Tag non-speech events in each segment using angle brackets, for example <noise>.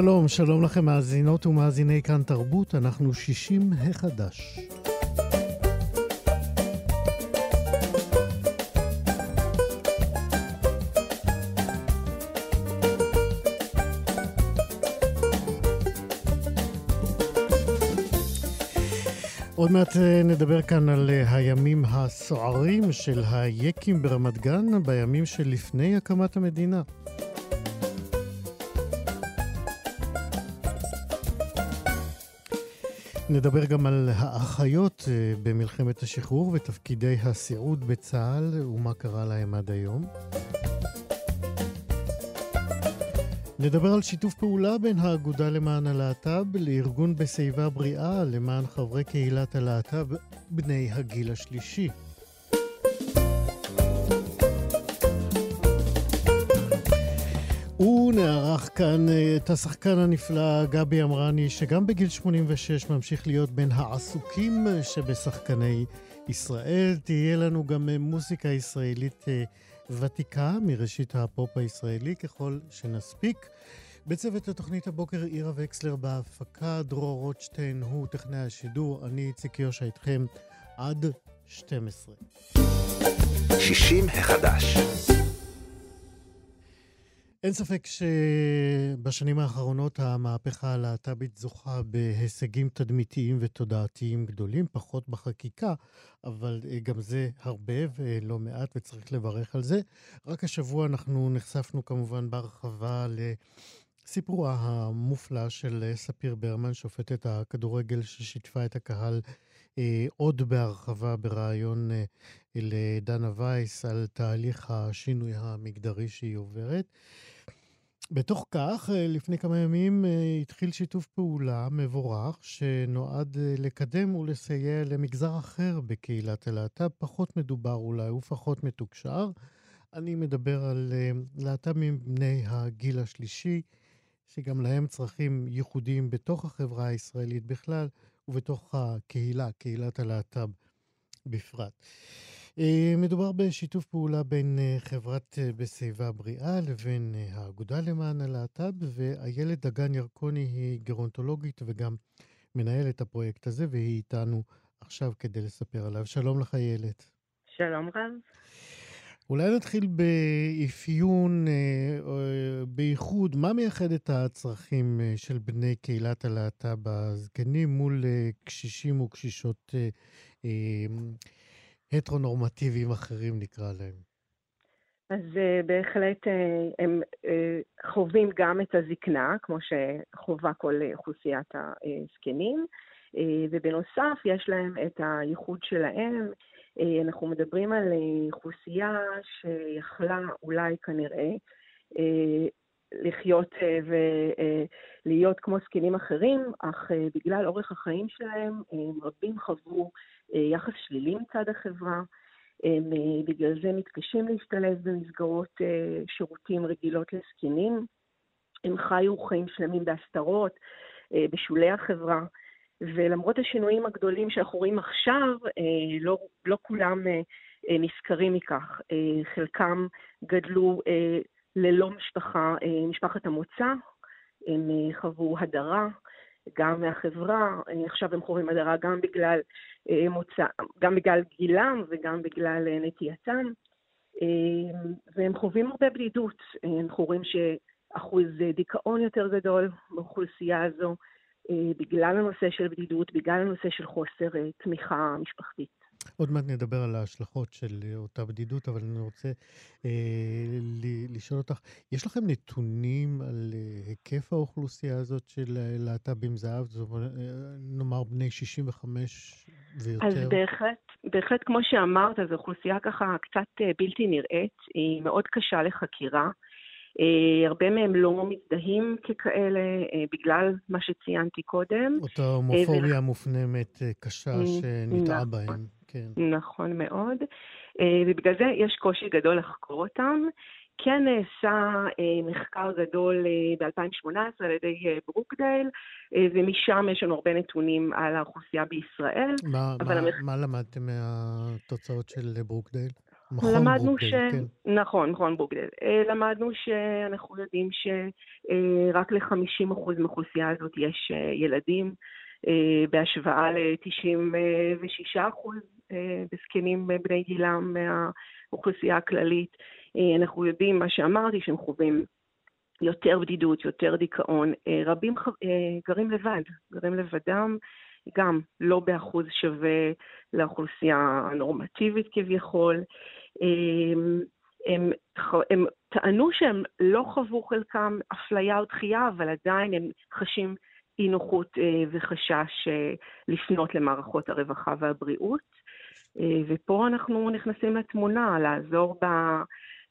שלום, שלום לכם מאזינות ומאזיני כאן תרבות, אנחנו 60 החדש. עוד מעט אה, נדבר כאן על אה, הימים הסוערים של היקים ברמת גן, בימים שלפני הקמת המדינה. נדבר גם על האחיות אה, במלחמת השחרור ותפקידי הסיעוד בצה"ל ומה קרה להם עד היום. נדבר על שיתוף פעולה בין האגודה למען הלהט"ב לארגון בשיבה בריאה למען חברי קהילת הלהט"ב בני הגיל השלישי. נערך כאן אה, את השחקן הנפלא גבי אמרני, שגם בגיל 86 ממשיך להיות בין העסוקים שבשחקני ישראל. תהיה לנו גם אה, מוזיקה ישראלית אה, ותיקה מראשית הפופ הישראלי, ככל שנספיק. בצוות לתוכנית הבוקר עירה וקסלר בהפקה, דרור רוטשטיין הוא טכנאי השידור, אני איציק יושע איתכם עד 12. 60 החדש אין ספק שבשנים האחרונות המהפכה הלהט"בית זוכה בהישגים תדמיתיים ותודעתיים גדולים, פחות בחקיקה, אבל אה, גם זה הרבה ולא מעט וצריך לברך על זה. רק השבוע אנחנו נחשפנו כמובן בהרחבה לסיפורה המופלא של ספיר ברמן, שופטת הכדורגל ששיתפה את הקהל אה, עוד בהרחבה בריאיון אה, לדנה וייס על תהליך השינוי המגדרי שהיא עוברת. בתוך כך, אה, לפני כמה ימים אה, התחיל שיתוף פעולה מבורך שנועד אה, לקדם ולסייע למגזר אחר בקהילת הלהט"ב, פחות מדובר אולי ופחות מתוקשר. אני מדבר על להט"בים בני הגיל השלישי, שגם להם צרכים ייחודיים בתוך החברה הישראלית בכלל ובתוך הקהילה, קהילת הלהט"ב בפרט. אה, מדובר בשיתוף פעולה בין אה, חברת אה, בשיבה בריאה לבין האגודה למען הלהט"ב, ואיילת דגן ירקוני היא גרונטולוגית וגם מנהלת הפרויקט הזה, והיא איתנו עכשיו כדי לספר עליו. שלום לך, איילת. שלום רב. אולי נתחיל באפיון, בייחוד, מה מייחד את הצרכים של בני קהילת הלהט"ב הזקנים מול קשישים וקשישות הטרונורמטיביים אחרים, נקרא להם. אז uh, בהחלט uh, הם uh, חווים גם את הזקנה, כמו שחווה כל אוכלוסיית הזקנים, uh, ובנוסף יש להם את הייחוד שלהם. Uh, אנחנו מדברים על אוכלוסייה שיכלה אולי כנראה uh, לחיות uh, ולהיות כמו זקנים אחרים, אך uh, בגלל אורך החיים שלהם, רבים חוו אה, יחס שלילי מצד החברה. הם אה, בגלל זה מתקשים להשתלב במסגרות אה, שירותים רגילות לזקנים. הם חיו חיים שלמים בהסתרות, בשולי החברה, ולמרות השינויים הגדולים שאנחנו רואים עכשיו, לא, לא כולם נזכרים מכך. חלקם גדלו ללא משפחה, משפחת המוצא, הם חוו הדרה, גם מהחברה, עכשיו הם חווים הדרה גם בגלל אה, מוצא, גם בגלל גילם וגם בגלל אה, נטייתם, אה, והם חווים הרבה בדידות. אנחנו רואים שאחוז דיכאון יותר גדול באוכלוסייה הזו, בגלל הנושא של בדידות, בגלל הנושא של חוסר תמיכה משפחתית. עוד מעט נדבר על ההשלכות של אותה בדידות, אבל אני רוצה אה, לשאול אותך, יש לכם נתונים על אה, היקף האוכלוסייה הזאת של להט"בים זהב, זאת אומרת, נאמר בני 65 ויותר? אז בהחלט, בהחלט, כמו שאמרת, זו אוכלוסייה ככה קצת אה, בלתי נראית, היא מאוד קשה לחקירה. אה, הרבה מהם לא מזדהים ככאלה אה, בגלל מה שציינתי קודם. אותה הומופוביה ול... מופנמת קשה שנטעה נכון, בהם, כן. נכון מאוד, ובגלל זה יש קושי גדול לחקור אותם. כן נעשה אה, מחקר גדול אה, ב-2018 על ידי אה, ברוקדייל, אה, ומשם יש לנו הרבה נתונים על האוכלוסייה בישראל. מה, מה, המח... מה למדתם מהתוצאות של ברוקדייל? למדנו ש... כן. נכון, נכון, ברוקדייל. אה, למדנו שאנחנו יודעים שרק ל-50% מהאוכלוסייה הזאת יש אה, ילדים, אה, בהשוואה ל-96% בזקנים בני גילם מהאוכלוסייה הכללית. אה, אנחנו יודעים, מה שאמרתי, שהם חווים יותר בדידות, יותר דיכאון. אה, רבים אה, גרים לבד, גרים לבדם, גם לא באחוז שווה לאוכלוסייה הנורמטיבית כביכול. הם, הם, הם טענו שהם לא חוו חלקם אפליה או דחייה, אבל עדיין הם חשים אי נוחות וחשש לפנות למערכות הרווחה והבריאות. ופה אנחנו נכנסים לתמונה, לעזור.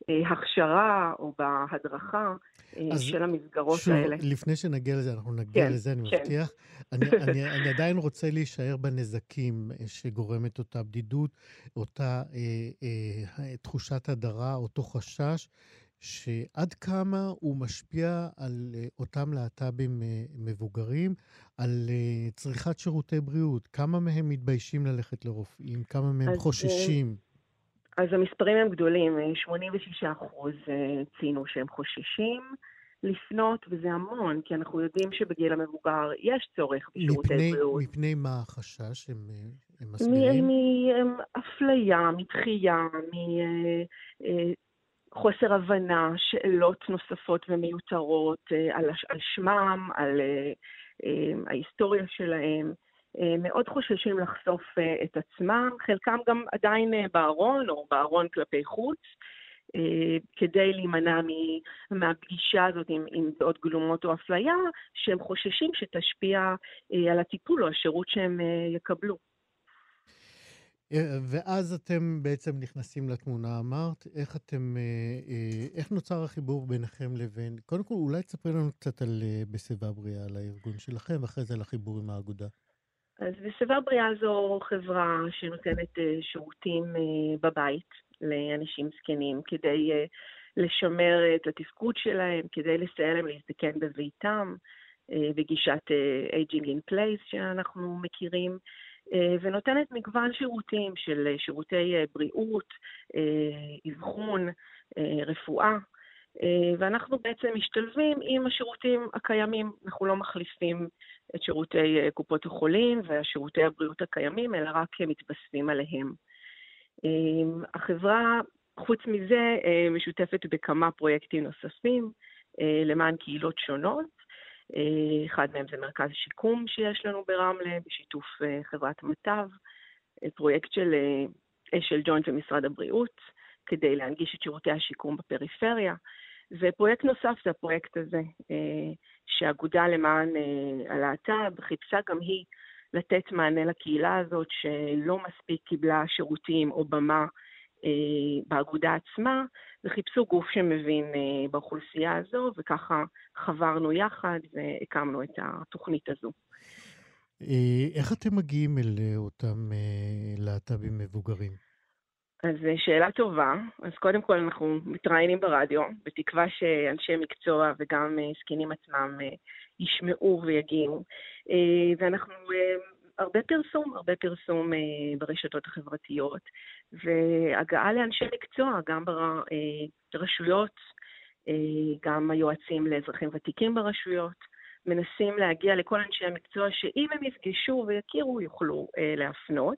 בהכשרה או בהדרכה אה, של המסגרות שוב, האלה. לפני שנגיע לזה, אנחנו נגיע כן, לזה, אני כן. מבטיח. אני, אני, אני עדיין רוצה להישאר בנזקים אה, שגורמת אותה בדידות, אותה אה, אה, תחושת הדרה, אותו חשש. שעד כמה הוא משפיע על uh, אותם להט"בים uh, מבוגרים, על uh, צריכת שירותי בריאות. כמה מהם מתביישים ללכת לרופאים? כמה מהם אז, חוששים? אז המספרים הם גדולים, 86 אה, אחוז אה, ציינו שהם חוששים לפנות, וזה המון, כי אנחנו יודעים שבגיל המבוגר יש צורך בשירותי מפני, בריאות. מפני מה החשש? הם, אה, הם מסבירים? מאפליה, מדחייה, מחוסר הבנה, שאלות נוספות ומיותרות על, על שמם, על ההיסטוריה שלהם. אה, מאוד חוששים לחשוף אה, את עצמם, חלקם גם עדיין אה, בארון או בארון כלפי חוץ, כדי להימנע מהפגישה הזאת עם, עם דעות גלומות או אפליה, שהם חוששים שתשפיע על הטיפול או השירות שהם יקבלו. ואז אתם בעצם נכנסים לתמונה, אמרת, איך אתם, איך נוצר החיבור ביניכם לבין, קודם כל אולי תספרי לנו קצת על בסביבה בריאה, על הארגון שלכם, ואחרי זה על החיבור עם האגודה. אז בסביבה בריאה זו חברה שנותנת אה, שירותים אה, בבית לאנשים זקנים כדי אה, לשמר את התפקוד שלהם, כדי לסייע להם להזדקן בביתם, בגישת aging in place שאנחנו מכירים, ונותנת מגוון שירותים של שירותי בריאות, אבחון, רפואה. ואנחנו בעצם משתלבים עם השירותים הקיימים, אנחנו לא מחליפים את שירותי אה, קופות החולים והשירותי הבריאות הקיימים, אלא רק מתווספים עליהם. החברה, חוץ מזה, אה, משותפת בכמה פרויקטים נוספים אה, למען קהילות שונות. אחד מהם זה מרכז שיקום שיש לנו ברמלה, בשיתוף חברת מט"ב, פרויקט של אשל ג'וינט ומשרד הבריאות, כדי להנגיש את שירותי השיקום בפריפריה. ופרויקט נוסף זה הפרויקט הזה, שהאגודה למען אה, הלהט"ב חיפשה גם היא לתת מענה לקהילה הזאת שלא מספיק קיבלה שירותים או במה אה, באגודה עצמה, וחיפשו גוף שמבין אה, באוכלוסייה הזו, וככה חברנו יחד והקמנו את התוכנית הזו. איך אתם מגיעים אל אותם להט"בים מבוגרים? אז אה, שאלה טובה. אז קודם כל אנחנו מתראיינים ברדיו, בתקווה שאנשי מקצוע וגם אה, זקנים עצמם אה, ישמעו ויגיעו. ואנחנו, הרבה פרסום, הרבה פרסום ברשתות החברתיות, והגעה לאנשי מקצוע, גם ברשויות, גם היועצים לאזרחים ותיקים ברשויות, מנסים להגיע לכל אנשי המקצוע שאם הם יפגשו ויכירו, יוכלו להפנות.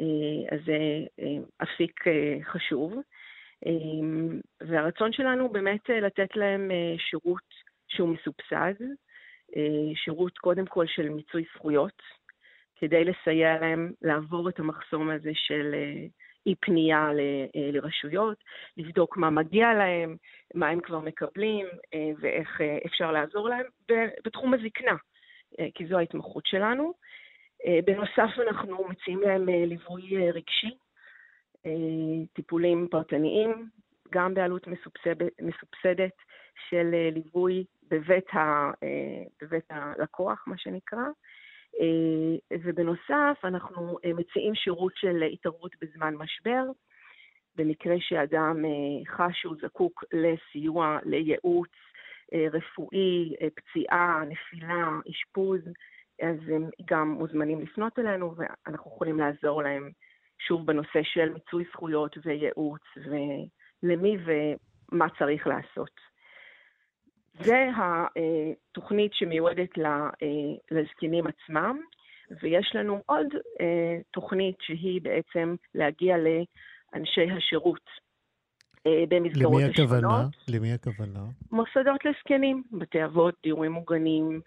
אה, אז זה אה, אפיק אה, חשוב. והרצון שלנו באמת לתת להם שירות שהוא מסובסד, שירות קודם כל של מיצוי זכויות, כדי לסייע להם לעבור את המחסום הזה של אי פנייה לרשויות, לבדוק מה מגיע להם, מה הם כבר מקבלים ואיך אפשר לעזור להם בתחום הזקנה, כי זו ההתמחות שלנו. בנוסף, אנחנו מציעים להם ליווי רגשי, טיפולים פרטניים, גם בעלות מסובסדת של ליווי בבית, ה, בבית הלקוח, מה שנקרא. ובנוסף, אנחנו מציעים שירות של התערבות בזמן משבר, במקרה שאדם חש שהוא זקוק לסיוע, לייעוץ רפואי, פציעה, נפילה, אשפוז, אז הם גם מוזמנים לפנות אלינו, ואנחנו יכולים לעזור להם שוב בנושא של מיצוי זכויות וייעוץ, ולמי ומה צריך לעשות. זה התוכנית שמיועדת לזקנים עצמם, ויש לנו עוד תוכנית שהיא בעצם להגיע לאנשי השירות במסגרות למי הכוונה? השונות. למי הכוונה? מוסדות לזקנים, בתי אבות, דיורים מוגנים,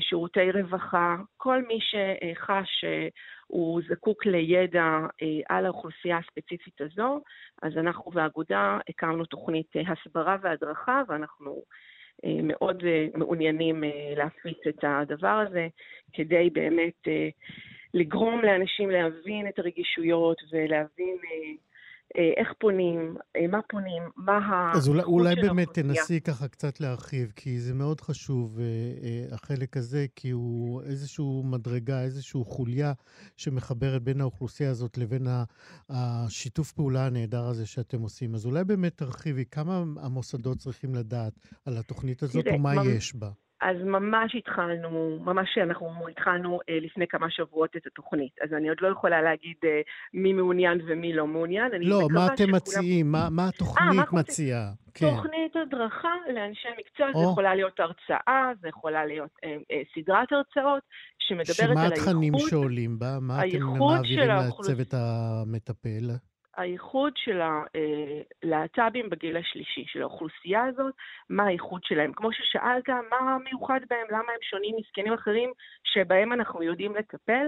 שירותי רווחה, כל מי שחש שהוא זקוק לידע על האוכלוסייה הספציפית הזו, אז אנחנו והאגודה הקמנו תוכנית הסברה והדרכה, ואנחנו מאוד מעוניינים להפיץ את הדבר הזה, כדי באמת לגרום לאנשים להבין את הרגישויות ולהבין איך פונים, מה פונים, מה ה... אז אולי, אולי באמת תנסי ככה קצת להרחיב, כי זה מאוד חשוב, החלק הזה, כי הוא איזושהי מדרגה, איזושהי חוליה שמחברת בין האוכלוסייה הזאת לבין השיתוף פעולה הנהדר הזה שאתם עושים. אז אולי באמת תרחיבי, כמה המוסדות צריכים לדעת על התוכנית הזאת, תראה, ומה ממ... יש בה? אז ממש התחלנו, ממש אנחנו התחלנו אה, לפני כמה שבועות את התוכנית. אז אני עוד לא יכולה להגיד אה, מי מעוניין ומי לא מעוניין. לא, מה אתם שכולם... מציעים? מה, מה התוכנית 아, מציעה? כן. תוכנית הדרכה לאנשי מקצוע, או... זה יכולה להיות הרצאה, זה יכולה להיות אה, אה, סדרת הרצאות, שמדברת על הייחוד. שמה התכנים שעולים בה? מה אתם מעבירים לצוות המטפל? הייחוד של הלהט"בים בגיל השלישי, של האוכלוסייה הזאת, מה הייחוד שלהם. כמו ששאלת, מה מיוחד בהם, למה הם שונים מזקנים אחרים שבהם אנחנו יודעים לטפל,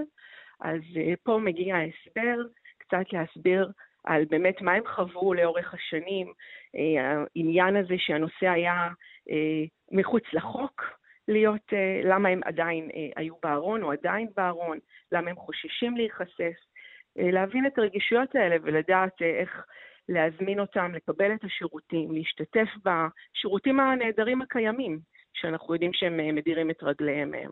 אז אה, פה מגיע ההסבר, קצת להסביר על באמת מה הם חוו לאורך השנים, אה, העניין הזה שהנושא היה אה, מחוץ לחוק, להיות, למה הם עדיין היו בארון או עדיין בארון, למה הם חוששים להיחשף, להבין את הרגישויות האלה ולדעת אה, איך להזמין אותם, לקבל את השירותים, להשתתף בשירותים הנהדרים הקיימים, שאנחנו יודעים שהם אה, מדירים את רגליהם מהם.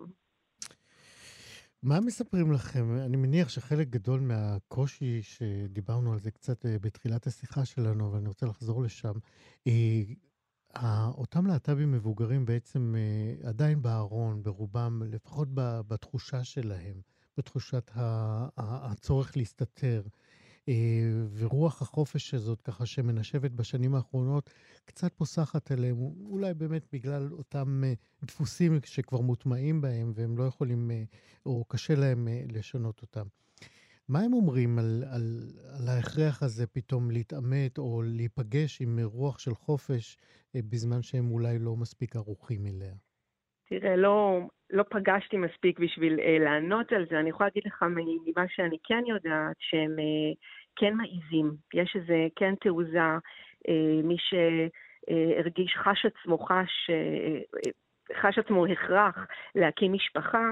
מה מספרים לכם? אני מניח שחלק גדול מהקושי, שדיברנו על זה קצת בתחילת השיחה שלנו, אבל אני רוצה לחזור לשם, אותם להט"בים מבוגרים בעצם עדיין בארון, ברובם, לפחות בתחושה שלהם. בתחושת הצורך להסתתר. אה, ורוח החופש הזאת, ככה שמנשבת בשנים האחרונות, קצת פוסחת עליהם, אולי באמת בגלל אותם אה, דפוסים שכבר מוטמעים בהם והם לא יכולים, אה, או קשה להם לשנות אותם. מה הם אומרים על, על, על ההכרח הזה פתאום להתעמת או להיפגש עם רוח של חופש בזמן שהם אולי לא מספיק ערוכים אליה? תראה, לא, לא פגשתי מספיק בשביל אה, לענות על זה. אני יכולה להגיד לך ממה שאני כן יודעת, שהם אה, כן מעיזים. יש איזה כן תעוזה, אה, מי שהרגיש, אה, חש עצמו, חש, אה, חש עצמו הכרח להקים משפחה,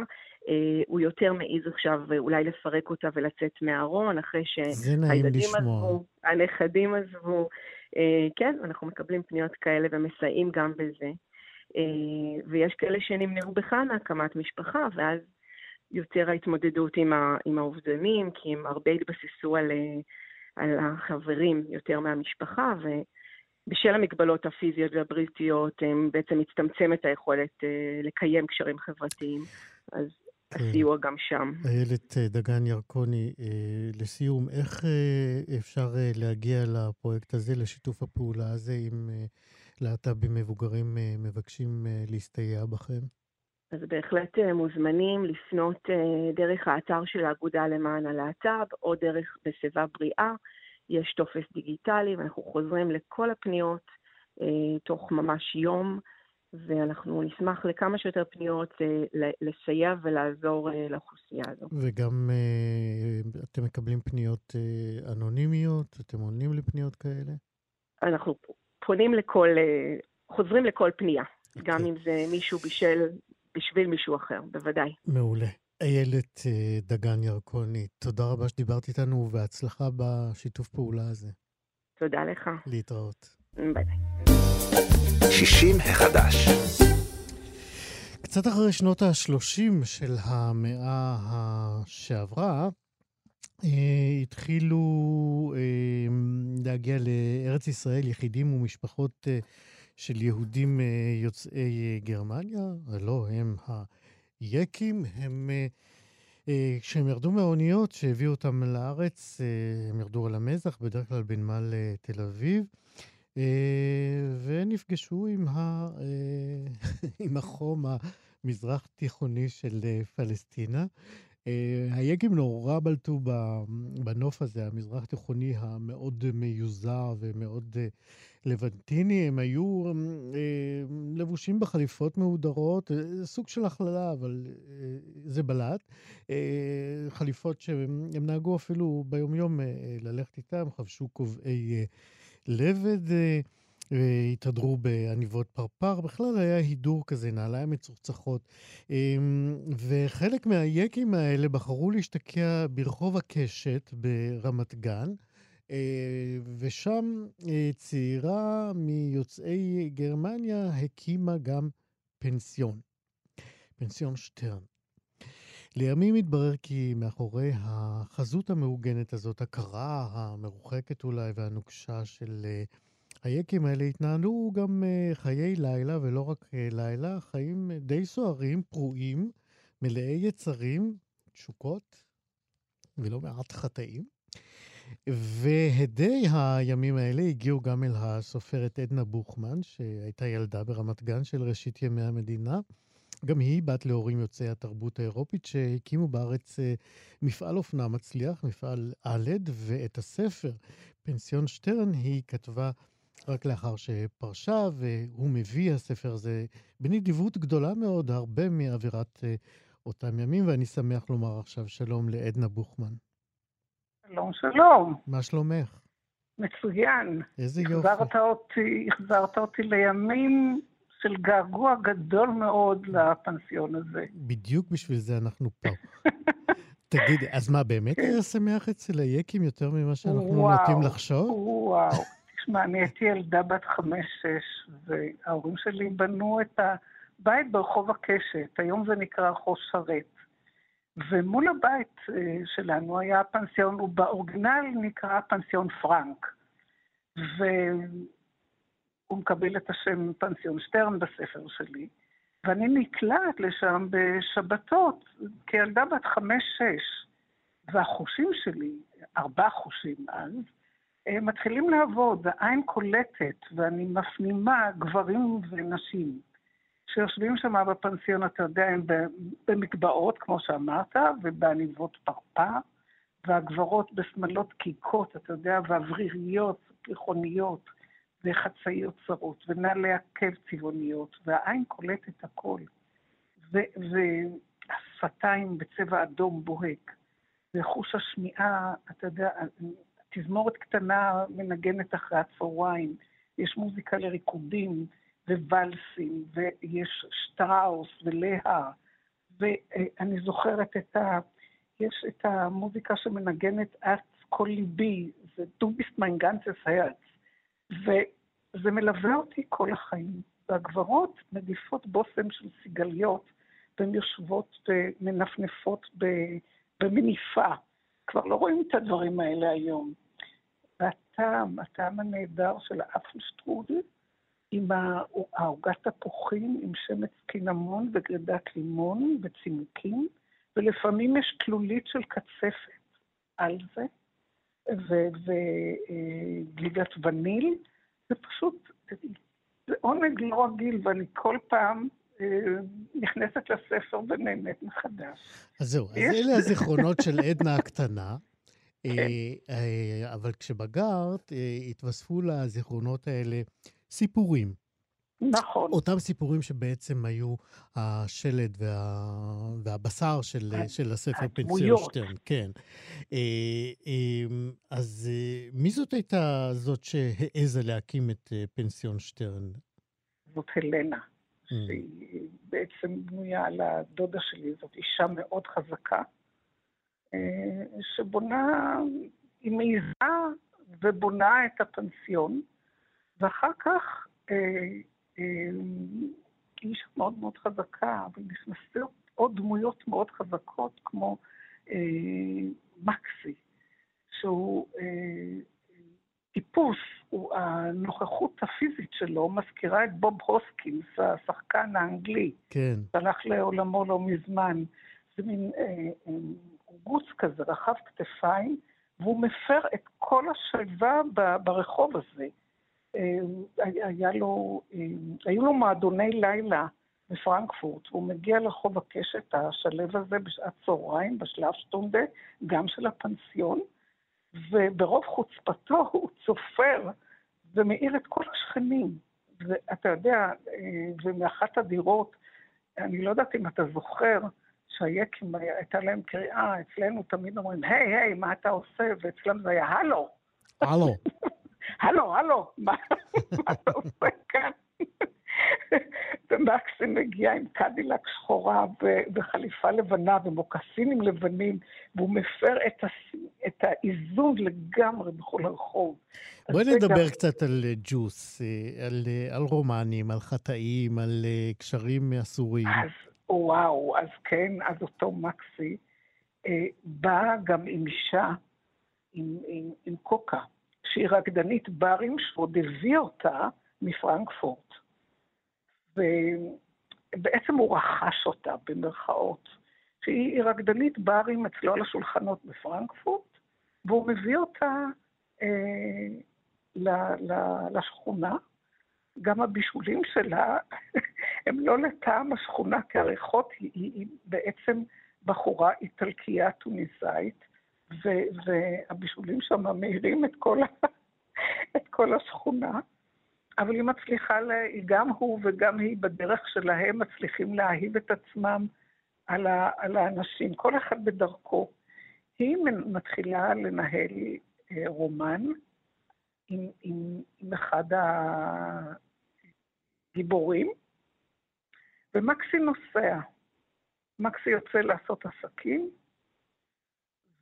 אה, הוא יותר מעז עכשיו אולי לפרק אותה ולצאת מהארון, אחרי שהילדים עזבו, הנכדים עזבו. אה, כן, אנחנו מקבלים פניות כאלה ומסייעים גם בזה. אה, ויש כאלה שנמנעו בכלל מהקמת משפחה, ואז יותר ההתמודדות עם, ה, עם האובדנים, כי הם הרבה התבססו על, אה, על החברים יותר מהמשפחה, ובשל המגבלות הפיזיות והבריאותיות, הם בעצם מצטמצמת היכולת אה, לקיים קשרים חברתיים. אז כן. הסיוע גם שם. איילת דגן ירקוני, לסיום, איך אפשר להגיע לפרויקט הזה, לשיתוף הפעולה הזה עם להט"בים מבוגרים אה, מבקשים אה, להסתייע בכם? אז בהחלט אה, מוזמנים לפנות דרך האתר של האגודה למען הלהט"ב או דרך בשיבה בריאה. יש טופס דיגיטלי ואנחנו חוזרים לכל הפניות תוך ממש יום, ואנחנו נשמח לכמה שיותר פניות לסייע ולעזור לאוכלוסייה הזו. וגם אתם מקבלים פניות אנונימיות? אתם עונים לפניות כאלה? אנחנו פונים לכל, אה, חוזרים לכל פנייה, okay. גם אוקיי. אם זה מישהו בשל, בשביל מישהו אחר, בוודאי. מעולה. איילת אה, דגן ירקוני, תודה רבה שדיברת איתנו, ובהצלחה בשיתוף פעולה הזה. תודה לך. להתראות. ביי ביי. 60 החדש. קצת אחרי שנות ה-30 של המאה שעברה, התחילו אה, להגיע לארץ ישראל יחידים ומשפחות אה, של יהודים אה, יוצאי אה, גרמניה, לא, הם היקים, הם... אה, אה, כשהם ירדו מהאוניות שהביאו אותם לארץ, אה, הם ירדו על המזח, בדרך כלל בנמל אה, תל אביב, ונפגשו עם, ה, <laughs> עם החום המזרח תיכוני של פלסטינה. היגים נורא בלטו בנוף הזה, המזרח תיכוני המאוד מיוזר ומאוד לבנטיני. הם היו לבושים בחליפות מהודרות, סוג של הכללה, אבל זה בלט. חליפות שהם נהגו אפילו ביומיום ללכת איתם, חבשו כובעי לבד. התהדרו בעניבות פרפר, בכלל היה הידור כזה, נעליים מצוחצחות. וחלק מהיקים האלה בחרו להשתקע ברחוב הקשת ברמת גן, ושם צעירה מיוצאי גרמניה הקימה גם פנסיון, פנסיון שטרן. לימים התברר כי מאחורי החזות המעוגנת הזאת, הקרה, המרוחקת אולי והנוקשה של היקים האלה התנהלו גם uh, חיי לילה, ולא רק uh, לילה, חיים uh, די סוערים, פרועים, מלאי יצרים, תשוקות, ולא מעט חטאים. והדי הימים האלה הגיעו גם אל הסופרת עדנה בוכמן, שהייתה ילדה ברמת גן של ראשית ימי המדינה. גם היא בת להורים יוצאי התרבות האירופית שהקימו בארץ מפעל אופנה מצליח, מפעל א', ואת הספר פנסיון שטרן היא כתבה רק לאחר שפרשה, והוא מביא, הספר הזה, בנדיבות גדולה מאוד, הרבה מאווירת אה, אותם ימים, ואני שמח לומר עכשיו שלום לעדנה בוכמן. שלום, שלום. מה שלומך? מצוין. איזה יופי. החזרת אותי, החזרת אותי לימים של געגוע גדול מאוד לפנסיון הזה. בדיוק בשביל זה אנחנו פה. <laughs> תגידי, אז מה, באמת היה שמח אצל היקים יותר ממה שאנחנו נוטים לחשוב? וואו. תשמע, אני הייתי ילדה בת חמש-שש, וההורים שלי בנו את הבית ברחוב הקשת, היום זה נקרא רחוב שרת. ומול הבית אה, שלנו היה פנסיון, הוא באורגינל נקרא פנסיון פרנק. והוא מקבל את השם פנסיון שטרן בספר שלי, ואני נקלעת לשם בשבתות, כילדה בת חמש-שש. והחושים שלי, ארבעה חושים אז, מתחילים לעבוד, העין קולטת, ואני מפנימה גברים ונשים שיושבים שם בפנסיון, אתה יודע, הם במקבעות, כמו שאמרת, ובעניבות פרפר, והגברות בשמלות קיקות, אתה יודע, ואווריריות, פריחוניות, וחצאיות צרות, ונעלי עקב צבעוניות, והעין קולטת הכל. והשפתיים בצבע אדום בוהק, וחוש השמיעה, אתה יודע, תזמורת קטנה מנגנת אחרי הצהריים, יש מוזיקה לריקודים וואלסים, ויש שטראוס ולאה, ואני זוכרת את ה... יש את המוזיקה שמנגנת את כל ליבי, זה du bist mein ganzes Herz, וזה מלווה אותי כל החיים. והגברות מדיפות בושם של סיגליות, והן יושבות ומנפנפות במניפה. כבר לא רואים את הדברים האלה היום. והטעם, הטעם הנהדר של האפלשטרודל, עם העוגת תפוחים, עם שמץ קינמון וגרידת לימון וצימוקים, ולפעמים יש תלולית של קצפת על זה, וגלידת וניל. זה פשוט, זה עונג לא רגיל, ואני כל פעם נכנסת לספר ונהנית מחדש. אז זהו, אז אלה הזיכרונות של עדנה הקטנה. <laughs> כן. אבל כשבגרת, התווספו לזיכרונות האלה סיפורים. נכון. אותם סיפורים שבעצם היו השלד וה... והבשר של, של הספר פנסיון שטרן, כן. אז מי זאת הייתה זאת שהעזה להקים את פנסיון שטרן? זאת הלנה. Mm. שהיא בעצם בנויה על הדודה שלי, זאת אישה מאוד חזקה, אה, שבונה, היא מעיזה ובונה את הפנסיון, ואחר כך אה, אה, היא אישה מאוד מאוד חזקה, אבל נכנסות עוד דמויות מאוד חזקות, כמו מקסי, שהוא טיפוס, הוא, הנוכחות הפיזית שלו מזכירה את בוב הוסקינס, השחקן האנגלי, כן. שהלך לעולמו לא מזמן. זה מין אה, אה, גוץ כזה, רחב כתפיים, והוא מפר את כל השלווה ברחוב הזה. אה, היה לו, אה, היו לו מועדוני לילה בפרנקפורט, והוא מגיע לרחוב הקשת השלב הזה בשעת צהריים, בשלב שטונדה, גם של הפנסיון, וברוב חוצפתו הוא <laughs> צופר ומאיר את כל השכנים. ואתה יודע, אה, ומאחת הדירות, אני לא יודעת אם אתה זוכר, שהיקים הייתה להם קריאה, אצלנו תמיד אומרים, היי, היי, מה אתה עושה? ואצלם זה היה הלו. הלו. <laughs> הלו, הלו, מה אתה עושה כאן? ומקסים מגיע עם קדילק שחורה וחליפה לבנה ומוקסינים לבנים, והוא מפר את, הס... את האיזון לגמרי בכל הרחוב. בואי נדבר גם... קצת על אה, ג'וס, אה, על, אה, על רומנים, על חטאים, על קשרים אסורים. אז וואו, אז כן, אז אותו מקסי אה, בא גם עם אישה, עם, עם, עם קוקה, שהיא רקדנית ברים, שעוד הביא אותה מפרנקפורט. ובעצם הוא רכש אותה, במרכאות. שהיא רקדנית ברים אצלו על השולחנות בפרנקפורט, והוא מביא אותה אה, ל, ל, לשכונה. גם הבישולים שלה <laughs> הם לא לטעם השכונה, כי הריחות היא, היא, היא בעצם בחורה איטלקייה טוניסאית, והבישולים שם מאירים את כל, <laughs> את כל השכונה. אבל היא מצליחה, לה, גם הוא וגם היא בדרך שלהם מצליחים להאהיב את עצמם על, ה, על האנשים, כל אחד בדרכו. היא מתחילה לנהל אה, רומן עם, עם, עם אחד הגיבורים, ומקסי נוסע. מקסי יוצא לעשות עסקים,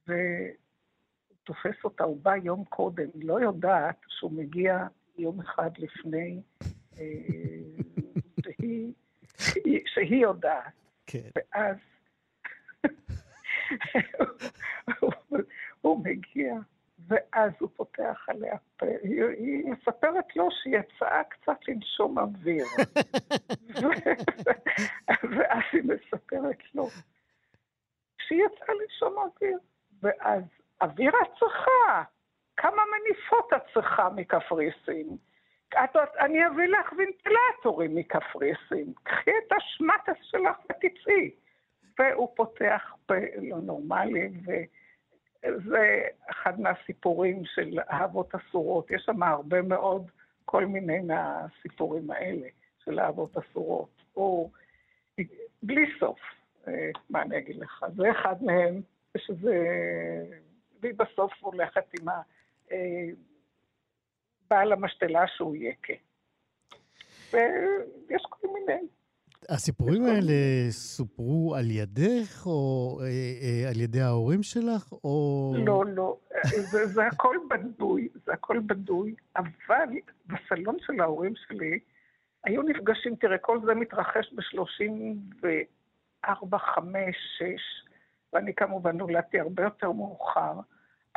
ותופס אותה, הוא בא יום קודם, היא לא יודעת שהוא מגיע יום אחד לפני, אה, שהיא, שהיא יודעת. כן. ואז הוא מגיע, ואז הוא פותח עליה פה. היא, היא מספרת לו שהיא יצאה קצת לנשום אוויר. ואז היא מספרת לו שהיא יצאה לנשום אוויר. ואז, אוויר צריכה, כמה מניפות את צריכה מקפריסין? אני אביא לך וינטילטורים מקפריסין. קחי את השמטס שלך ותצאי. והוא פותח פה לא נורמלי, ו... זה אחד מהסיפורים של אהבות אסורות. יש שם הרבה מאוד, כל מיני מהסיפורים האלה של אהבות אסורות. הוא בלי סוף, אה, מה אני אגיד לך? זה אחד מהם, שזה... והיא בסוף הולכת עם ה... אה, בעל המשתלה שהוא יקה. ויש כל מיני. הסיפורים האלה סופרו על ידך, או אה, אה, על ידי ההורים שלך, או... לא, לא. זה, זה הכל בדוי, זה הכל בדוי, אבל בסלון של ההורים שלי היו נפגשים, תראה, כל זה מתרחש ב-34, 5, 6, ואני כמובן נולדתי הרבה יותר מאוחר,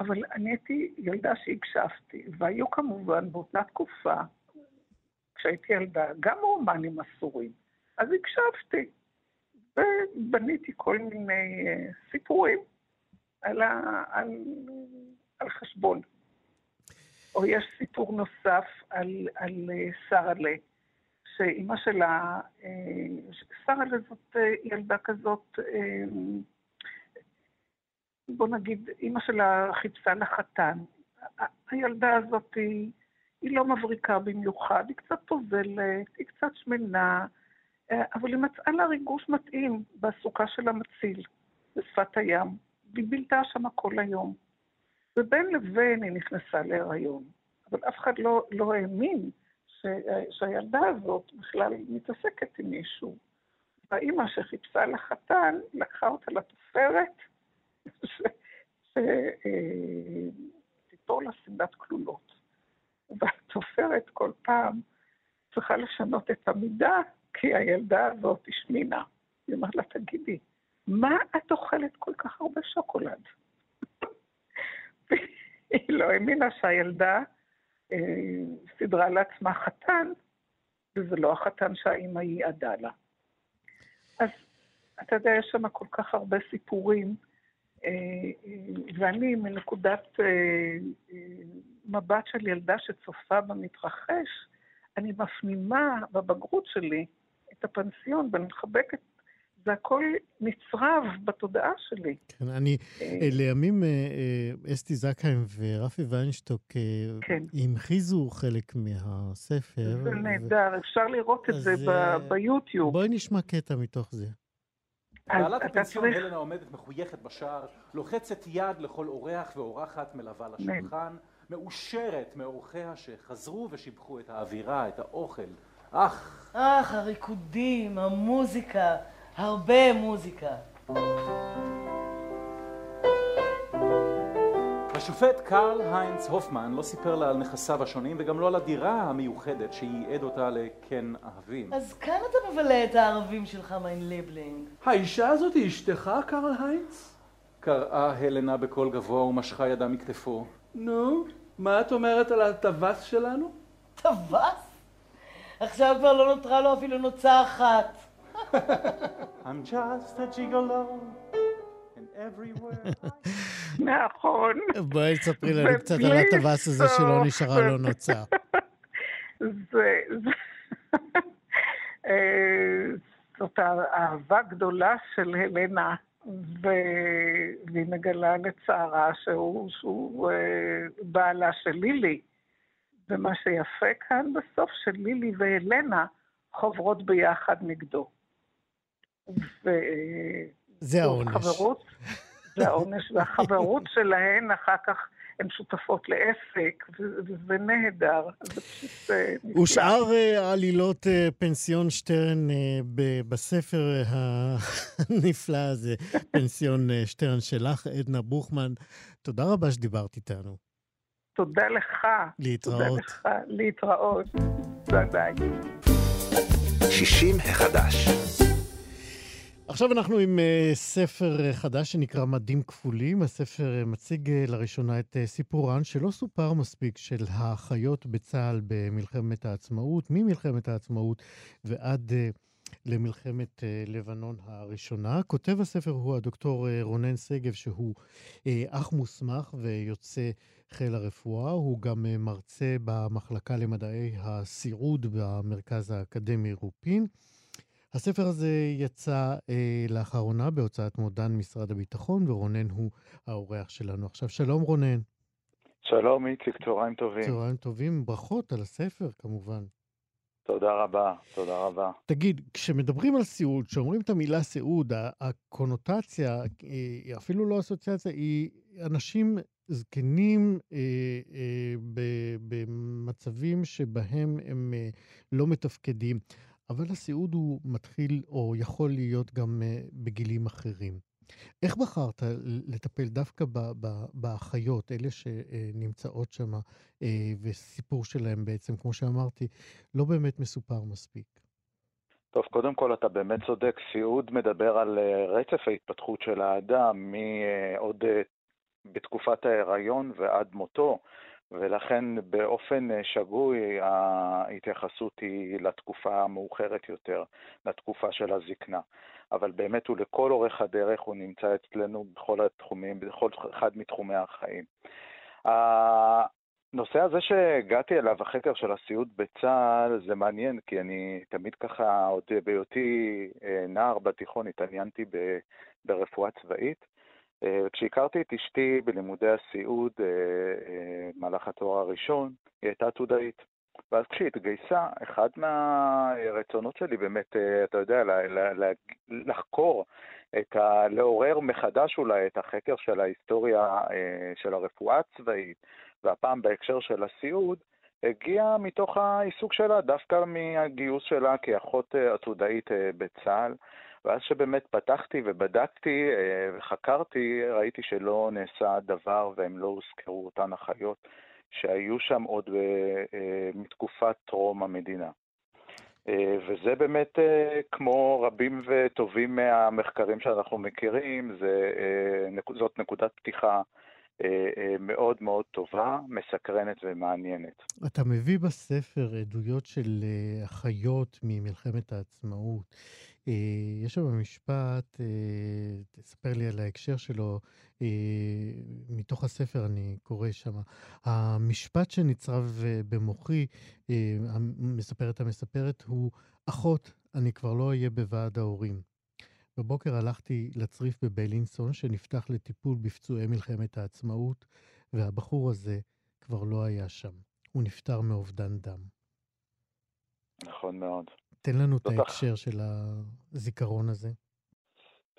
אבל אני הייתי ילדה שהקשבתי, והיו כמובן באותה תקופה, כשהייתי ילדה, גם רומנים אסורים. אז הקשבתי, ובניתי כל מיני uh, סיפורים על, ה, על, על חשבון. או יש סיפור נוסף על, על uh, שרלה, שאימא שלה, uh, שרלה זאת ילדה כזאת, בוא נגיד, אימא שלה חיפשה לחתן. הילדה הזאת היא, היא לא מבריקה במיוחד, היא קצת טובלת, היא קצת שמנה, אבל היא מצאה לה ריגוש מתאים בסוכה של המציל, בשפת הים, והיא בילתה שם כל היום. ובין לבין היא נכנסה להיריון, אבל אף אחד לא, לא האמין ש... שהילדה הזאת בכלל מתעסקת עם מישהו. והאימא שחיפשה לחתן, לקחה אותה לתופרת, שתיפול לה סמדת כלולות. והתופרת כל פעם צריכה לשנות את המידה, כי הילדה הזאת השמינה. היא אומרת לה, תגידי, מה את אוכלת כל כך הרבה שוקולד? <laughs> היא לא האמינה שהילדה אה, סידרה לעצמה חתן, וזה לא החתן שהאימא ייעדה לה. אז אתה יודע, יש שם כל כך הרבה סיפורים, אה, ואני מנקודת אה, אה, מבט של ילדה שצופה במתרחש, אני מפנימה בבגרות שלי את הפנסיון ואני מחבקת זה הכל נצרב בתודעה שלי. כן, אני, לימים אסתי זקהיים ורפי ויינשטוק כן. המחיזו חלק מהספר. זה נהדר, אפשר לראות את זה ביוטיוב. בואי נשמע קטע מתוך זה. בעלת הפנסיון הלנה עומדת מחויכת בשער, לוחצת יד לכל אורח ואורחת מלווה לשולחן, מאושרת מאורחיה שחזרו ושיבחו את האווירה, את האוכל. אך... אך, הריקודים, המוזיקה, הרבה מוזיקה. השופט קרל היינץ הופמן לא סיפר לה על נכסיו השונים וגם לא על הדירה המיוחדת שייעד אותה לקן אהבים. אז כאן אתה מבלה את הערבים שלך, mein Liebling. האישה הזאת היא אשתך, קרל היינץ? קראה הלנה בקול גבוה ומשכה ידה מכתפו. נו, מה את אומרת על הטווס שלנו? טווס? עכשיו כבר לא נותרה לו אפילו נוצה אחת. <laughs> I'm just a gigolo. <laughs> נכון. בואי תספרי לנו קצת על הטווס הזה שלא נשארה לו נוצה. <laughs> זה... אה, זאת אהבה גדולה של הלנה, והיא מגלה לצערה שהוא אה, בעלה של לילי. ומה שיפה כאן בסוף, שלילי והלנה חוברות ביחד נגדו. ו... זה העונש. חברות, זה העונש, והחברות <laughs> שלהן אחר כך הן שותפות לעסק, וזה נהדר. זה פשוט אה. ושאר אה, עלילות אה, פנסיון שטרן בספר הנפלא הזה, <laughs> פנסיון שטרן שלך, עדנה בוכמן, תודה רבה שדיברת איתנו. תודה לך. להתראות. תודה לך, להתראות. ביי ביי. 60 החדש. עכשיו אנחנו עם uh, ספר חדש שנקרא מדים כפולים. הספר uh, מציג uh, לראשונה את uh, סיפורן שלא סופר מספיק של האחיות בצה"ל במלחמת העצמאות, ממלחמת העצמאות ועד uh, למלחמת uh, לבנון הראשונה. כותב הספר הוא הדוקטור uh, רונן שגב, שהוא uh, אח מוסמך ויוצא חיל הרפואה. הוא גם uh, מרצה במחלקה למדעי הסיעוד במרכז האקדמי רופין. הספר הזה יצא אה, לאחרונה בהוצאת מודן משרד הביטחון, ורונן הוא האורח שלנו עכשיו. שלום רונן. שלום איציק, צהריים טובים. צהריים טובים, ברכות על הספר כמובן. תודה רבה, תודה רבה. תגיד, כשמדברים על סיעוד, כשאומרים את המילה סיעוד, הקונוטציה, היא אפילו לא אסוציאציה, היא אנשים זקנים אה, אה, במצבים שבהם הם אה, לא מתפקדים. אבל הסיעוד הוא מתחיל או יכול להיות גם uh, בגילים אחרים. איך בחרת לטפל דווקא באחיות, אלה שנמצאות שם, uh, וסיפור שלהם בעצם, כמו שאמרתי, לא באמת מסופר מספיק? טוב, קודם כל אתה באמת צודק, סיעוד מדבר על uh, רצף ההתפתחות של האדם מעוד בתקופת ההיריון ועד מותו. ולכן באופן אה, שגוי ההתייחסות היא לתקופה המאוחרת יותר, לתקופה של הזקנה. אבל באמת הוא לכל אורך הדרך, הוא נמצא אצלנו בכל התחומים, בכל אחד מתחומי החיים. הנושא הזה שהגעתי אליו, החקר של הסיעוד בצה"ל, זה מעניין, כי אני תמיד ככה, עוד בהיותי אה, נער בתיכון, התעניינתי ברפואה צבאית. אה, כשהכרתי את אשתי בלימודי הסיעוד במהלך אה, אה, התואר הראשון, היא הייתה עתודאית. ואז כשהיא התגייסה, אחד מהרצונות שלי באמת, אתה יודע, לחקור, את ה... לעורר מחדש אולי את החקר של ההיסטוריה של הרפואה הצבאית, והפעם בהקשר של הסיעוד, הגיע מתוך העיסוק שלה, דווקא מהגיוס שלה כאחות עתודאית בצה"ל. ואז שבאמת פתחתי ובדקתי וחקרתי, ראיתי שלא נעשה דבר והם לא הוזכרו אותן אחיות שהיו שם עוד מתקופת טרום המדינה. אה, וזה באמת, אה, כמו רבים וטובים מהמחקרים שאנחנו מכירים, זה, אה, זאת נקודת פתיחה מאוד מאוד טובה, מסקרנת ומעניינת. אתה מביא בספר עדויות של אחיות ממלחמת העצמאות. אה, יש שם משפט, אה, תספר לי על ההקשר שלו, אה, מתוך הספר אני קורא שם. המשפט שנצרב במוחי, מספרת המספרת, הוא, אחות, אני כבר לא אהיה בוועד ההורים. בבוקר הלכתי לצריף בביילינסון, שנפתח לטיפול בפצועי מלחמת העצמאות, והבחור הזה כבר לא היה שם. הוא נפטר מאובדן דם. נכון מאוד. תן לנו את ההקשר של הזיכרון הזה.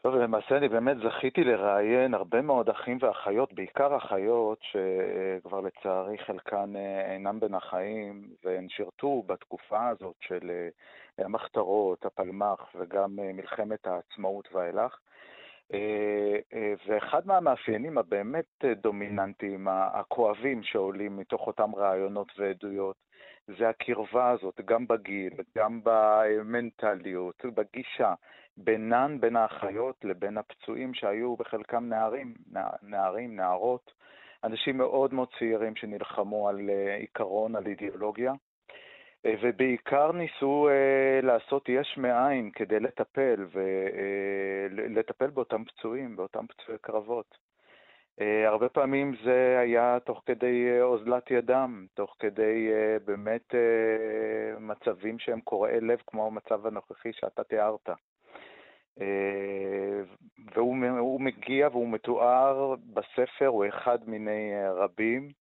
טוב, למעשה אני באמת זכיתי לראיין הרבה מאוד אחים ואחיות, בעיקר אחיות שכבר לצערי חלקן אה, אינם בין החיים, והן שירתו בתקופה הזאת של אה, המחתרות, הפלמ"ח וגם אה, מלחמת העצמאות ואילך. ואחד מהמאפיינים הבאמת דומיננטיים, הכואבים שעולים מתוך אותם ראיונות ועדויות, זה הקרבה הזאת, גם בגיל, גם במנטליות, בגישה, בינן, בין האחיות לבין הפצועים שהיו בחלקם נערים, נערים, נערות, אנשים מאוד מאוד צעירים שנלחמו על אה, עיקרון, על אידיאולוגיה, אה, ובעיקר ניסו uh, לעשות יש מאין כדי לטפל, ולטפל באותם פצועים, באותם פצועי קרבות. Uh, הרבה פעמים זה היה תוך כדי uh, אוזלת ידם, תוך כדי uh, באמת מצבים שהם קורעי לב, כמו המצב הנוכחי שאתה תיארת. והוא מגיע והוא מתואר בספר, הוא אחד מיני רבים,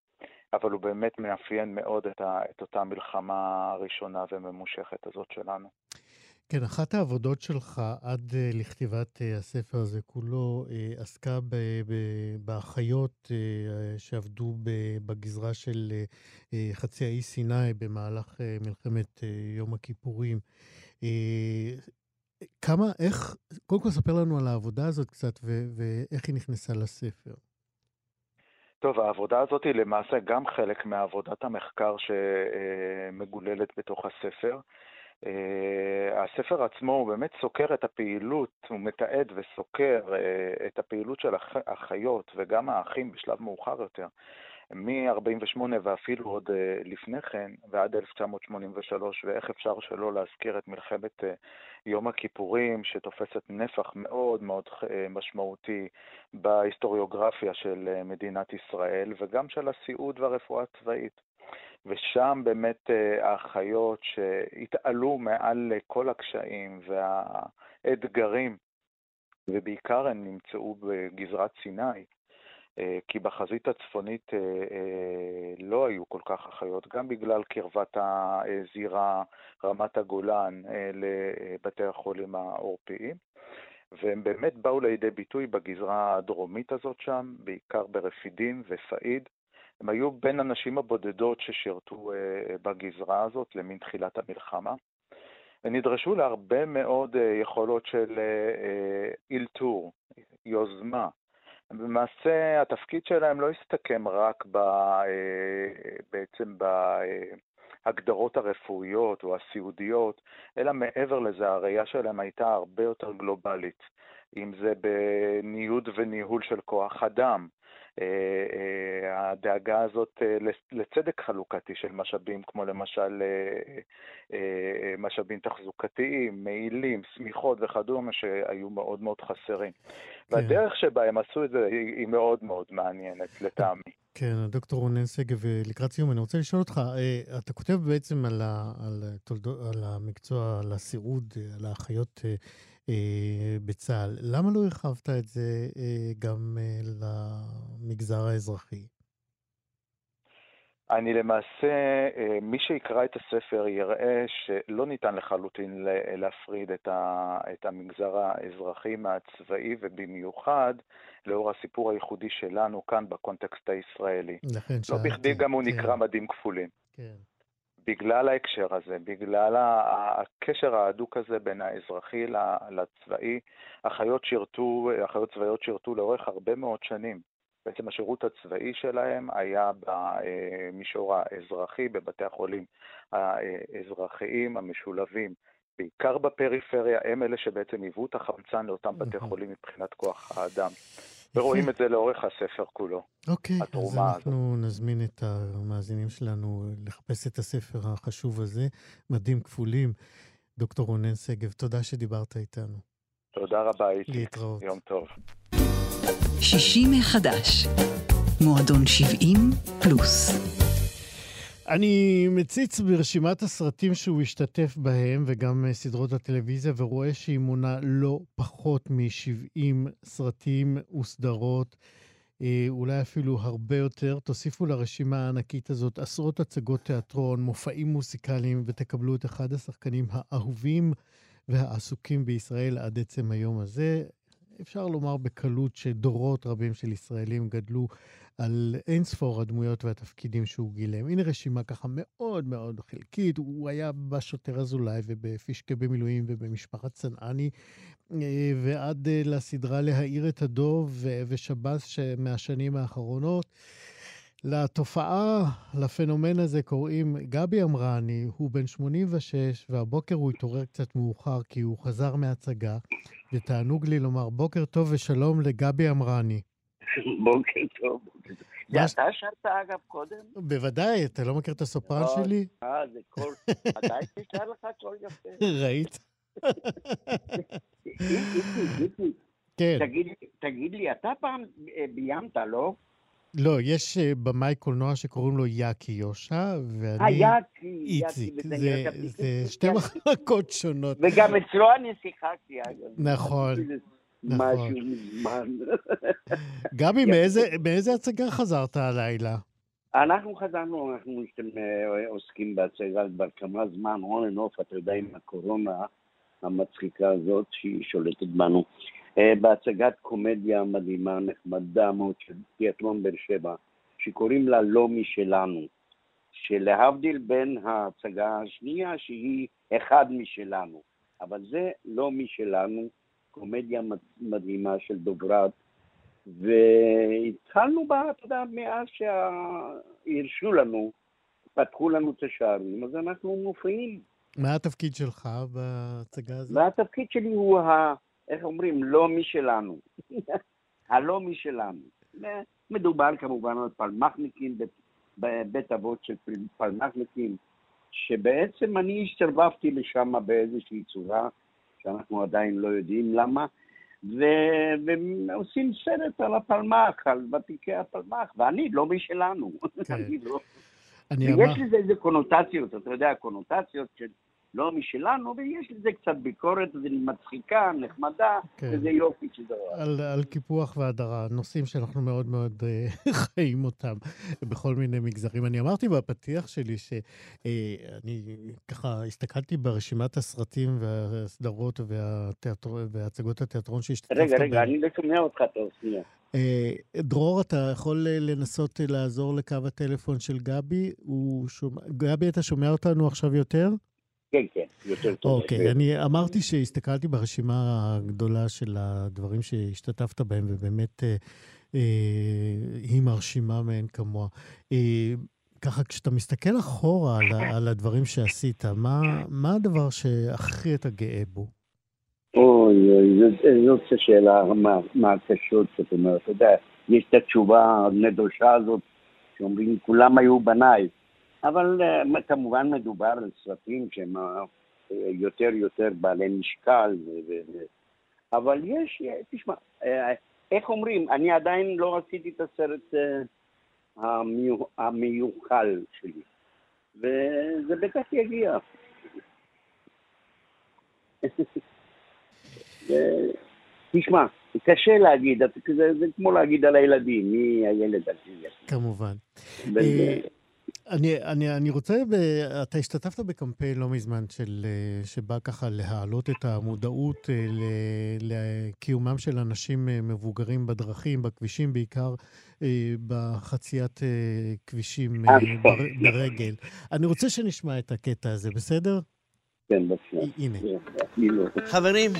אבל הוא באמת מאפיין מאוד את, את אותה מלחמה הראשונה וממושכת הזאת שלנו. כן, אחת העבודות שלך עד uh, לכתיבת uh, הספר הזה כולו uh, עסקה באחיות שעבדו בגזרה של חצי האי סיני במהלך מלחמת יום הכיפורים. כמה, איך, קודם כל ספר לנו על העבודה הזאת קצת ו- ואיך היא נכנסה לספר. טוב, העבודה הזאת היא למעשה גם חלק מעבודת המחקר שמגוללת בתוך הספר. Uh, הספר עצמו הוא באמת סוקר את הפעילות, הוא מתעד וסוקר uh, את הפעילות של החיות וגם האחים בשלב מאוחר יותר, מ-48' ואפילו עוד uh, לפני כן, ועד 1983, ואיך אפשר שלא להזכיר את מלחמת uh, יום הכיפורים, שתופסת נפח מאוד מאוד uh, משמעותי בהיסטוריוגרפיה של uh, מדינת ישראל, וגם של הסיעוד והרפואה הצבאית. ושם באמת אה, האחיות שהתעלו מעל כל הקשיים והאתגרים, ובעיקר הן נמצאו בגזרת סיני, אה, כי בחזית הצפונית אה, לא היו כל כך אחיות, גם בגלל קרבת הזירה, רמת הגולן, לבתי החולים העורפיים. והם באמת באו לידי ביטוי בגזרה הדרומית הזאת שם, בעיקר ברפידים ופאיד, הם היו בין הנשים הבודדות ששירתו uh, בגזרה הזאת למין תחילת המלחמה. ונדרשו להרבה מאוד uh, יכולות של uh, אילתור, יוזמה. למעשה התפקיד שלהם לא הסתכם רק ב, בעצם בהגדרות הרפואיות או הסיעודיות, אלא מעבר לזה הראייה שלהם הייתה הרבה יותר גלובלית. אם זה בניוד וניהול של כוח אדם, אה, אה, הדאגה הזאת אה, לצדק חלוקתי של משאבים, כמו למשל משאבים תחזוקתיים, מעילים, שמיכות וכדומה, שהיו מאוד מאוד חסרים. כן. והדרך שבה הם עשו את זה היא מאוד מאוד מעניינת, לטעמי. כן, דוקטור רונן שגב, לקראת סיום, אני רוצה לשאול אותך, אתה כותב בעצם על, ה, על, תולדו, על המקצוע, על הסיעוד, על האחיות אה, בצה"ל. למה לא הרחבת את זה אה, גם אה, למגזר האזרחי? אני למעשה, אה, מי שיקרא את הספר יראה שלא ניתן לחלוטין להפריד את, ה, את המגזר האזרחי מהצבאי, ובמיוחד לאור הסיפור הייחודי שלנו כאן בקונטקסט הישראלי. לכן. לא בכדי גם הוא כן. נקרא מדים כפולים. כן. בגלל ההקשר הזה, בגלל הקשר ההדוק הזה בין האזרחי לצבאי, אחיות שירתו, אחיות צבאיות שירתו לאורך הרבה מאוד שנים. בעצם השירות הצבאי שלהם היה במישור האזרחי, בבתי החולים האזרחיים המשולבים, בעיקר בפריפריה, הם אלה שבעצם היוו את החמצן לאותם בתי נכון. חולים מבחינת כוח האדם. ורואים את זה לאורך הספר כולו. אוקיי, אז אנחנו הזאת. נזמין את המאזינים שלנו לחפש את הספר החשוב הזה, מדים כפולים. דוקטור רונן שגב, תודה שדיברת איתנו. תודה רבה, איציק. להתראות. יום טוב. 60 מחדש, מועדון 70 פלוס. אני מציץ ברשימת הסרטים שהוא השתתף בהם, וגם סדרות הטלוויזיה, ורואה שהיא מונה לא פחות מ-70 סרטים וסדרות, אה, אולי אפילו הרבה יותר. תוסיפו לרשימה הענקית הזאת עשרות הצגות תיאטרון, מופעים מוזיקליים, ותקבלו את אחד השחקנים האהובים והעסוקים בישראל עד עצם היום הזה. אפשר לומר בקלות שדורות רבים של ישראלים גדלו על אין ספור הדמויות והתפקידים שהוא גילם. הנה רשימה ככה מאוד מאוד חלקית. הוא היה בשוטר אזולאי ובפישקה במילואים ובמשפחת צנעני, אה, ועד אה, לסדרה להאיר את הדוב ושב"ס מהשנים האחרונות. לתופעה, לפנומן הזה קוראים גבי אמרני, הוא בן 86, והבוקר הוא התעורר קצת מאוחר כי הוא חזר מהצגה, ותענוג לי לומר בוקר טוב ושלום לגבי עמרני. <laughs> בוקר טוב. אתה שרת אגב קודם? בוודאי, אתה לא מכיר את הסופרנו שלי? אה, זה קול, עדיין נשאר לך קול יפה. <laughs> ראית? <laughs> כן. תגיד לי, אתה פעם אה, ביימת, לא? לא, יש אה, במאי קולנוע שקוראים לו יאקי יושע, ואני... היאקי, איציק. זה שתי מחלקות שונות. וגם אצלו אני שיחקתי, אגב. נכון. נכון. משהו מזמן. <laughs> גבי, מאיזה הצגה חזרת הלילה? אנחנו חזרנו, אנחנו אה, עוסקים בהצגה כבר כמה זמן, and off, אתה יודע, עם הקורונה המצחיקה הזאת שהיא שולטת בנו. אה, בהצגת קומדיה מדהימה, נחמדה מאוד של תיאטרון באר שבע, שקוראים לה לא משלנו, שלהבדיל בין ההצגה השנייה שהיא אחד משלנו, אבל זה לא משלנו, קומדיה מדהימה של דוברת, והתחלנו בה, אתה יודע, מאז שהרשו לנו, פתחו לנו את השערים, אז אנחנו מופיעים. מה התפקיד שלך בהצגה הזאת? והתפקיד שלי הוא ה... איך אומרים, לא משלנו. <laughs> הלא משלנו. מדובר כמובן על פלמחניקים, בבית אבות של פלמחניקים, שבעצם אני הסתרבבתי לשם באיזושהי צורה, שאנחנו עדיין לא יודעים למה, ו- ועושים סרט על הפלמח, על ותיקי הפלמח, ואני לא משלנו. כן. <laughs> אני לא... אני ויש אמר... לזה איזה קונוטציות, אתה יודע, קונוטציות של לא משלנו, ויש לזה קצת ביקורת, וזה מצחיקה, נחמדה, כן. וזה יופי דבר. על, על קיפוח והדרה, נושאים שאנחנו מאוד מאוד אה, <laughs> חיים אותם בכל מיני מגזרים. אני אמרתי בפתיח שלי שאני אה, ככה הסתכלתי ברשימת הסרטים והסדרות והתיאטר... והצגות התיאטרון שהשתתפת רגע, רגע, ב... אני לא שומע אותך טוב, שנייה. אה, דרור, אתה יכול לנסות לעזור לקו הטלפון של גבי? שומע... גבי, אתה שומע אותנו עכשיו יותר? כן, כן, יותר טוב. אוקיי, אני אמרתי שהסתכלתי ברשימה הגדולה של הדברים שהשתתפת בהם, ובאמת אה, אה, היא מרשימה מאין כמוה. אה, ככה, כשאתה מסתכל אחורה על, על הדברים שעשית, מה, מה הדבר שהכי אתה גאה בו? אוי, אוי, זאת שאלה מהקשות, זאת אומרת, אתה יודע, יש את התשובה הנדושה הזאת, שאומרים, כולם היו בניי. אבל uh, כמובן מדובר על סרטים שהם uh, יותר יותר בעלי משקל, ו- אבל יש, תשמע, uh, איך אומרים, אני עדיין לא עשיתי את הסרט המיוחל שלי, וזה בטח יגיע. <laughs> תשמע, קשה להגיד, זה, זה כמו להגיד על הילדים, מי הילד הזה. כמובן. אני, אני, אני רוצה, ב... אתה השתתפת בקמפיין לא מזמן של, אה, שבא ככה להעלות את המודעות אה, לקיומם של אנשים אה, מבוגרים בדרכים, בכבישים, בעיקר בחציית כבישים בר, ברגל. אני רוצה שנשמע את הקטע הזה, בסדר? כן, בבקשה. הנה. חברים,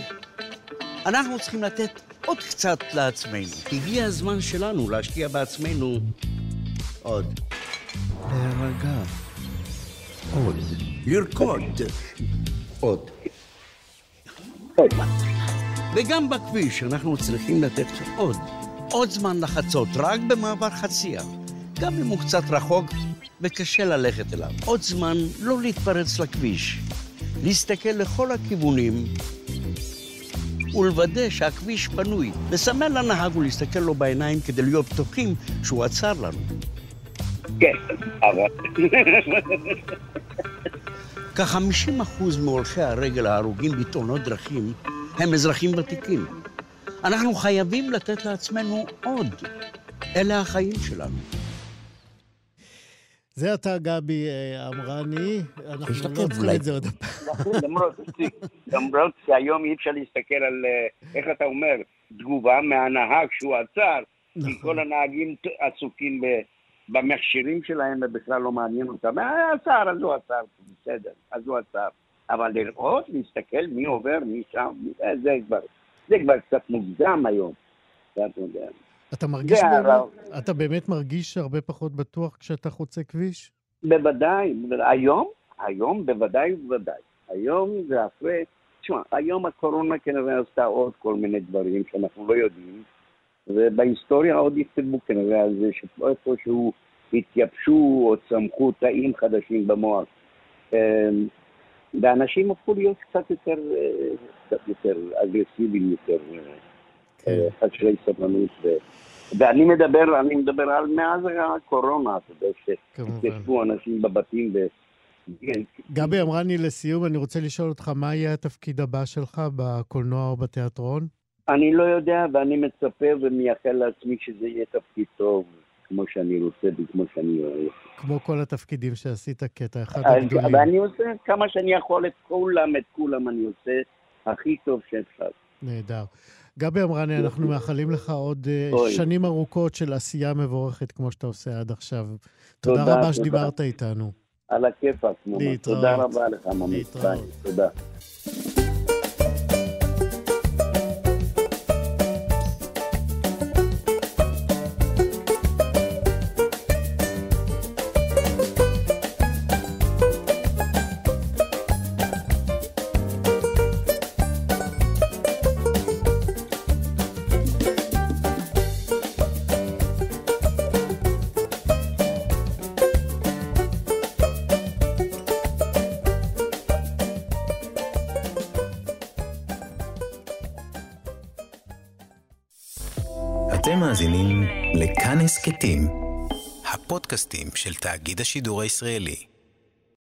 אנחנו צריכים לתת עוד קצת לעצמנו. הגיע הזמן שלנו להשקיע בעצמנו עוד. להירגע. עוד. לרקוד. עוד. וגם בכביש אנחנו צריכים לתת עוד. עוד זמן לחצות, רק במעבר חצייה. גם אם הוא קצת רחוק וקשה ללכת אליו. עוד זמן לא להתפרץ לכביש. להסתכל לכל הכיוונים ולוודא שהכביש פנוי. לסמן לנהג ולהסתכל לו בעיניים כדי להיות בטוחים שהוא עצר לנו. כן, אבל... כ-50% מהולכי הרגל ההרוגים בתאונות דרכים הם אזרחים ותיקים. אנחנו חייבים לתת לעצמנו עוד. אלה החיים שלנו. זה אתה, גבי אמרני, אנחנו לא צריכים את זה עוד פעם. למרות שהיום אי אפשר להסתכל על, איך אתה אומר, תגובה מהנהג שהוא עצר, כי נכון. כל הנהגים עסוקים במכשירים שלהם ובכלל לא מעניין אותם. אה, עצר, אז הוא עצר, בסדר, אז הוא עצר. אבל לראות, להסתכל מי עובר, מי שם, זה כבר, זה כבר קצת מוקדם היום. אתה מרגיש באמת, אתה באמת מרגיש הרבה פחות בטוח כשאתה חוצה כביש? בוודאי, היום, היום בוודאי ובוודאי. היום זה אחרי, תשמע, היום הקורונה כנראה עשתה עוד כל מיני דברים שאנחנו לא יודעים. ובהיסטוריה עוד יכתבו כנראה על זה שאיפשהו התייבשו או צמחו תאים חדשים במוח. אמ, ואנשים הפכו להיות קצת יותר, אה, קצת יותר אגרסיביים, יותר אה, כן. אה, חסרי סבלנות. ואני מדבר, אני מדבר על מאז הקורונה, אתה יודע, שהתיישבו אנשים בבתים ו... גבי אמרני, לסיום, אני רוצה לשאול אותך, מה יהיה התפקיד הבא שלך בקולנוע או בתיאטרון? אני לא יודע, ואני מצפה ומייחל לעצמי שזה יהיה תפקיד טוב, כמו שאני רוצה וכמו שאני אוהב. כמו כל התפקידים שעשית, כי אתה אחד הגדולים. ואני עושה כמה שאני יכול את כולם, את כולם אני עושה הכי טוב שאפשר. נהדר. גבי אמרני, אנחנו מאחלים לך עוד אה, אוי. שנים ארוכות של עשייה מבורכת כמו שאתה עושה עד עכשיו. תודה, תודה רבה שדיברת איתנו. על הכיפאק, תודה רבה לך, ממש. תודה. של תאגיד השידור הישראלי.